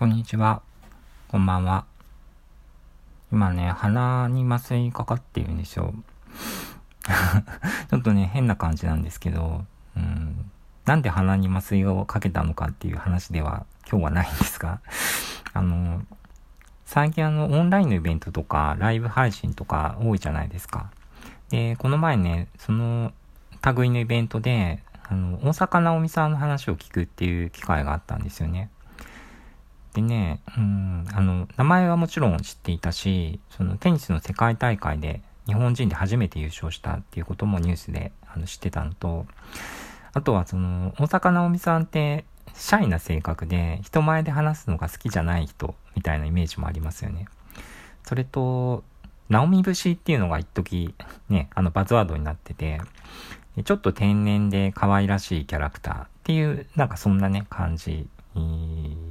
こんにちは。こんばんは。今ね、鼻に麻酔かかっているんですよ。ちょっとね、変な感じなんですけど、うん、なんで鼻に麻酔をかけたのかっていう話では今日はないんですが、あの、最近あの、オンラインのイベントとか、ライブ配信とか多いじゃないですか。で、この前ね、その類のイベントで、あの、大阪直美さんの話を聞くっていう機会があったんですよね。でね、うん、あの、名前はもちろん知っていたし、そのテニスの世界大会で日本人で初めて優勝したっていうこともニュースであの知ってたのと、あとはその、大坂なおみさんってシャイな性格で人前で話すのが好きじゃない人みたいなイメージもありますよね。それと、ナオミ節っていうのが一時ね、あのバズワードになってて、ちょっと天然で可愛らしいキャラクターっていう、なんかそんなね、感じ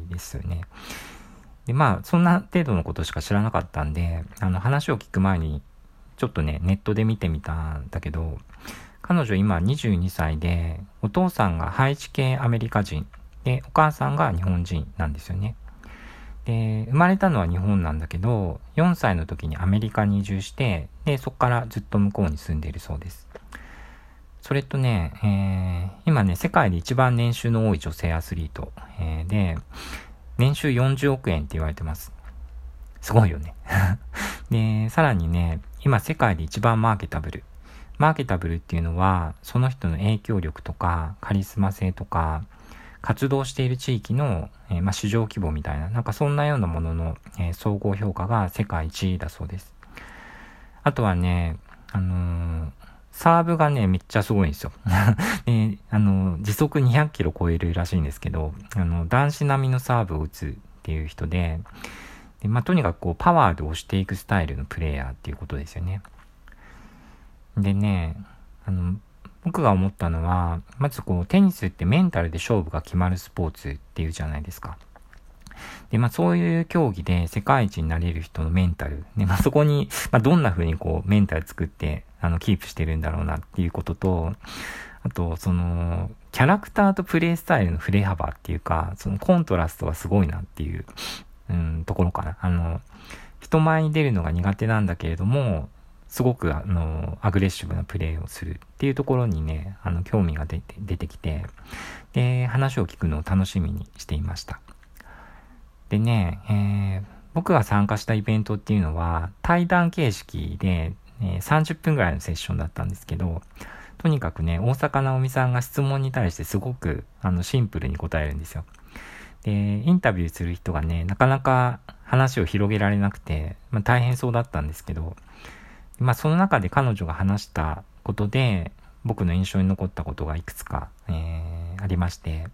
ですよね。で、まあ、そんな程度のことしか知らなかったんで、あの、話を聞く前に、ちょっとね、ネットで見てみたんだけど、彼女今22歳で、お父さんがハイチ系アメリカ人、で、お母さんが日本人なんですよね。で、生まれたのは日本なんだけど、4歳の時にアメリカに移住して、で、そこからずっと向こうに住んでいるそうです。それとね、えー、今ね、世界で一番年収の多い女性アスリート、えー、で、年収40億円って言われてます。すごいよね。で、さらにね、今世界で一番マーケタブル。マーケタブルっていうのは、その人の影響力とか、カリスマ性とか、活動している地域の、えー、まあ、市場規模みたいな、なんかそんなようなものの、えー、総合評価が世界一位だそうです。あとはね、あのー、サーブがね、めっちゃすごいんですよ。で、あの、時速200キロ超えるらしいんですけど、あの、男子並みのサーブを打つっていう人で、でまあ、とにかくこう、パワーで押していくスタイルのプレイヤーっていうことですよね。でね、あの、僕が思ったのは、まずこう、テニスってメンタルで勝負が決まるスポーツっていうじゃないですか。で、まあそういう競技で世界一になれる人のメンタル。で、まあそこに、まあどんな風にこうメンタル作って、あの、キープしてるんだろうなっていうことと、あと、その、キャラクターとプレイスタイルの振れ幅っていうか、そのコントラストがすごいなっていう、うん、ところかな。あの、人前に出るのが苦手なんだけれども、すごくあの、アグレッシブなプレイをするっていうところにね、あの、興味が出て、出てきて、で、話を聞くのを楽しみにしていました。でね、えー、僕が参加したイベントっていうのは対談形式で、えー、30分ぐらいのセッションだったんですけど、とにかくね、大坂なおみさんが質問に対してすごくあのシンプルに答えるんですよ。で、インタビューする人がね、なかなか話を広げられなくて、まあ、大変そうだったんですけど、まあその中で彼女が話したことで、僕の印象に残ったことがいくつか、えー、ありまして、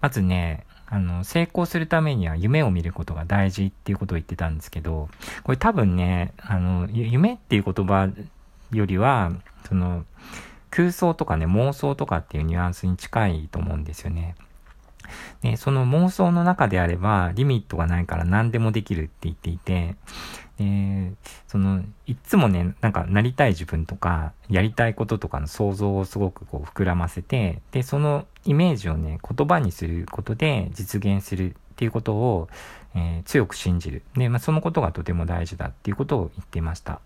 まずね、あの、成功するためには夢を見ることが大事っていうことを言ってたんですけど、これ多分ね、あの、夢っていう言葉よりは、その、空想とかね、妄想とかっていうニュアンスに近いと思うんですよね。で、その妄想の中であれば、リミットがないから何でもできるって言っていて、で、その、いつもね、なんかなりたい自分とか、やりたいこととかの想像をすごくこう膨らませて、で、そのイメージをね、言葉にすることで実現するっていうことを、えー、強く信じる。で、まあ、そのことがとても大事だっていうことを言っていました。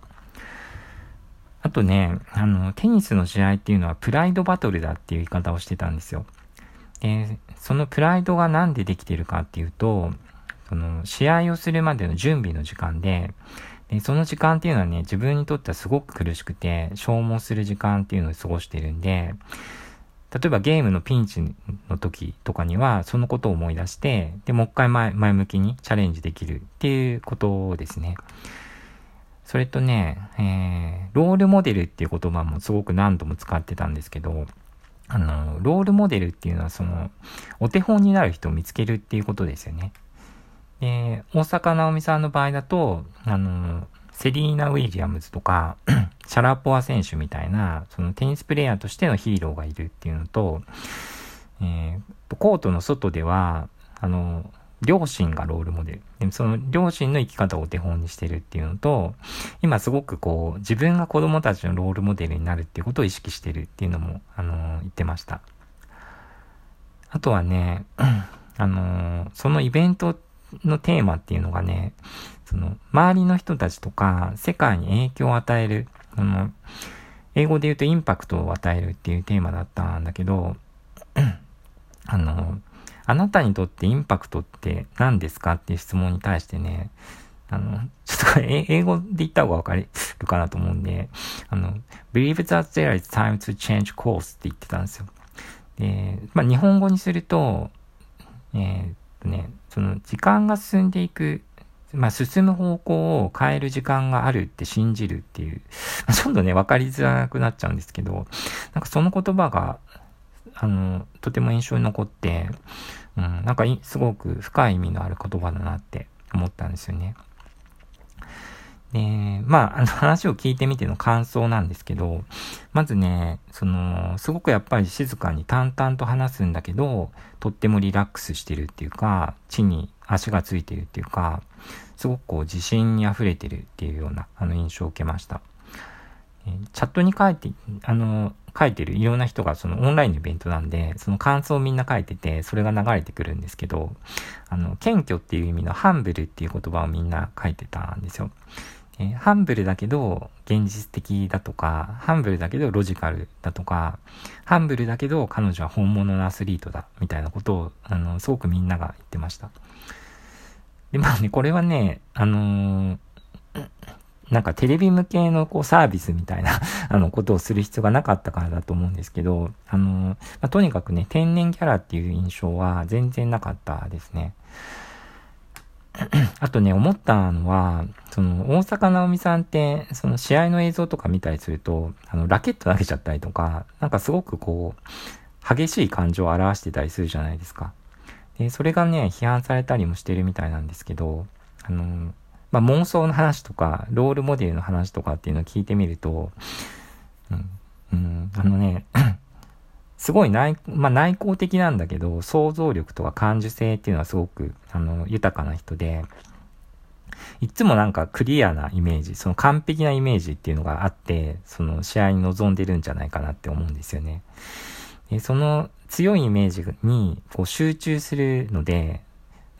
あとね、あの、テニスの試合っていうのはプライドバトルだっていう言い方をしてたんですよ。で、そのプライドが何でできてるかっていうと、その試合をするまでの準備の時間で、でその時間っていうのはね、自分にとってはすごく苦しくて、消耗する時間っていうのを過ごしてるんで、例えばゲームのピンチの時とかには、そのことを思い出して、で、もう一回前前向きにチャレンジできるっていうことですね。それとね、えー、ロールモデルっていう言葉もすごく何度も使ってたんですけど、あの、ロールモデルっていうのはその、お手本になる人を見つけるっていうことですよね。で、大坂なおみさんの場合だと、あの、セリーナ・ウィリアムズとか、シャラポワ選手みたいな、そのテニスプレイヤーとしてのヒーローがいるっていうのと、えー、コートの外では、あの、両親がロールモデル。でその両親の生き方をお手本にしてるっていうのと、今すごくこう、自分が子供たちのロールモデルになるっていうことを意識してるっていうのも、あの、言ってました。あとはね、あの、そのイベントのテーマっていうのがね、その、周りの人たちとか、世界に影響を与える、あの、英語で言うとインパクトを与えるっていうテーマだったんだけど、あの、あなたにとってインパクトって何ですかっていう質問に対してね、あの、ちょっとこれ英語で言った方がわかるかなと思うんで、あの、believe that there is time to change course って言ってたんですよ。で、まあ、日本語にすると、えー、っとね、その時間が進んでいく、まあ、進む方向を変える時間があるって信じるっていう、ちょっとね、わかりづらくなっちゃうんですけど、なんかその言葉が、あの、とても印象に残って、うん、なんかすごく深い意味のある言葉だなって思ったんですよね。で、まあ、あの話を聞いてみての感想なんですけど、まずね、その、すごくやっぱり静かに淡々と話すんだけど、とってもリラックスしてるっていうか、地に足がついてるっていうか、すごくこう自信に溢れてるっていうようなあの印象を受けました。チャットに書いて、あの、書いてるいろんな人がそのオンラインのイベントなんで、その感想をみんな書いてて、それが流れてくるんですけど、あの、謙虚っていう意味のハンブルっていう言葉をみんな書いてたんですよ。えー、ハンブルだけど現実的だとか、ハンブルだけどロジカルだとか、ハンブルだけど彼女は本物のアスリートだ、みたいなことを、あの、すごくみんなが言ってました。で、まあね、これはね、あのー、なんかテレビ向けのこうサービスみたいな あのことをする必要がなかったからだと思うんですけど、あのー、まあ、とにかくね、天然キャラっていう印象は全然なかったですね。あとね、思ったのは、その、大坂なおみさんって、その試合の映像とか見たりすると、あの、ラケット投げちゃったりとか、なんかすごくこう、激しい感情を表してたりするじゃないですか。で、それがね、批判されたりもしてるみたいなんですけど、あの、まあ、妄想の話とか、ロールモデルの話とかっていうのを聞いてみると、うん、うん、あのね、すごい内、まあ、内向的なんだけど、想像力とか感受性っていうのはすごく、あの、豊かな人で、いつもなんかクリアなイメージ、その完璧なイメージっていうのがあって、その試合に臨んでるんじゃないかなって思うんですよね。でその強いイメージにこう集中するので、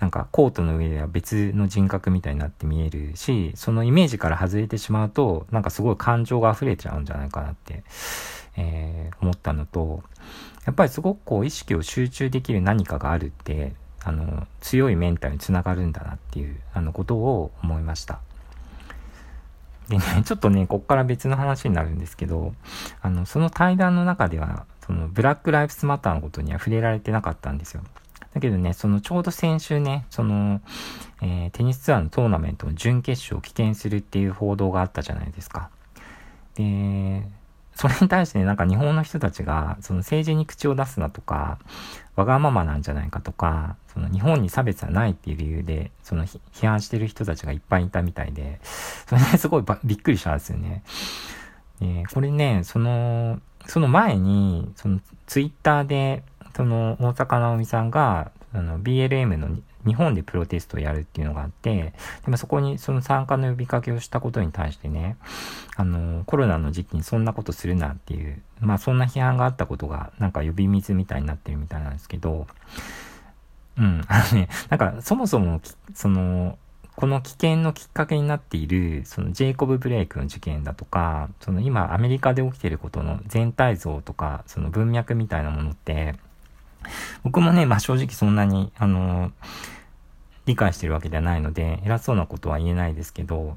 なんかコートの上では別の人格みたいになって見えるし、そのイメージから外れてしまうと、なんかすごい感情が溢れちゃうんじゃないかなってえー、思ったのと、やっぱりすごくこう意識を集中できる何かがあるって、あの、強いメンタルにつながるんだなっていう、あのことを思いました。でね、ちょっとね、こっから別の話になるんですけど、あの、その対談の中では、その、ブラック・ライフスマターのことには触れられてなかったんですよ。だけどね、そのちょうど先週ね、その、えー、テニスツアーのトーナメントの準決勝を棄権するっていう報道があったじゃないですか。で、それに対してね、なんか日本の人たちが、その政治に口を出すなとか、わがままなんじゃないかとか、その日本に差別はないっていう理由で、その批判してる人たちがいっぱいいたみたいで、それですごいびっくりしたんですよね。えー、これね、その、その前に、そのツイッターで、その大坂なおみさんが、あの BLM の日本でプロテストをやるっていうのがあって、でもそこにその参加の呼びかけをしたことに対してね、あの、コロナの時期にそんなことするなっていう、まあそんな批判があったことがなんか呼び水みたいになってるみたいなんですけど、うん、あのね、なんかそもそも、その、この危険のきっかけになっている、そのジェイコブ・ブレイクの事件だとか、その今アメリカで起きてることの全体像とか、その文脈みたいなものって、僕もね、まあ正直そんなに、あの、理解してるわけではないので、偉そうなことは言えないですけど、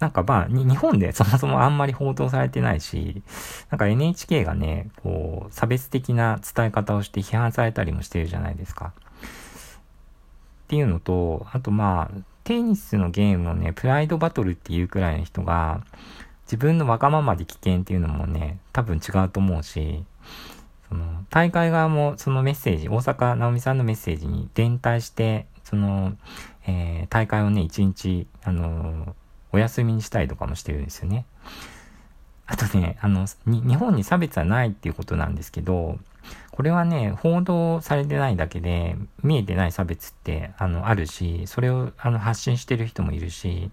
なんかまあ、日本で そもそもあんまり報道されてないし、なんか NHK がね、こう、差別的な伝え方をして批判されたりもしてるじゃないですか。っていうのと、あとまあ、テニスのゲームのね、プライドバトルっていうくらいの人が、自分のわがままで危険っていうのもね、多分違うと思うし、その、大会側もそのメッセージ、大阪直美さんのメッセージに連帯して、その、えー、大会をね、一日、あのー、お休みにしたりとかもしてるんですよね。あとね、あの、日本に差別はないっていうことなんですけど、これはね、報道されてないだけで、見えてない差別って、あの、あるし、それを、あの、発信してる人もいるし、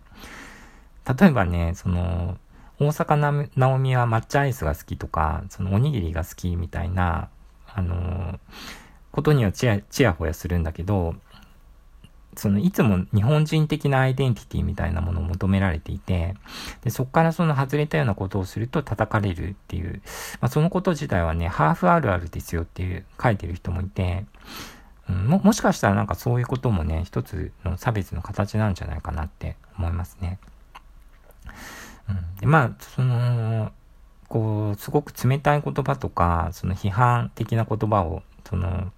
例えばね、その、大阪な、直美は抹茶アイスが好きとか、そのおにぎりが好きみたいな、あの、ことにはちや、ちやほやするんだけど、そのいつも日本人的なアイデンティティみたいなものを求められていて、でそこからその外れたようなことをすると叩かれるっていう、まあ、そのこと自体はね、ハーフあるあるですよっていう書いてる人もいて、うん、ももしかしたらなんかそういうこともね、一つの差別の形なんじゃないかなって思いますね。うん、でまあ、その、こう、すごく冷たい言葉とか、その批判的な言葉を、その、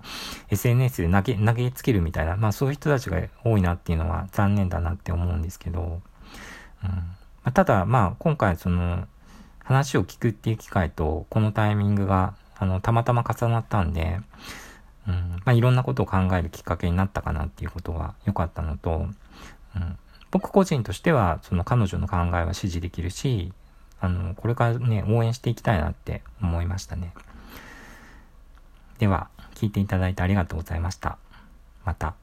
SNS で投げ、投げつけるみたいな、まあそういう人たちが多いなっていうのは残念だなって思うんですけど、うん。ま、ただ、まあ今回その、話を聞くっていう機会と、このタイミングが、あの、たまたま重なったんで、うん、まあいろんなことを考えるきっかけになったかなっていうことが良かったのと、うん、僕個人としては、その彼女の考えは支持できるし、あの、これからね、応援していきたいなって思いましたね。では、聞いていただいてありがとうございました。また。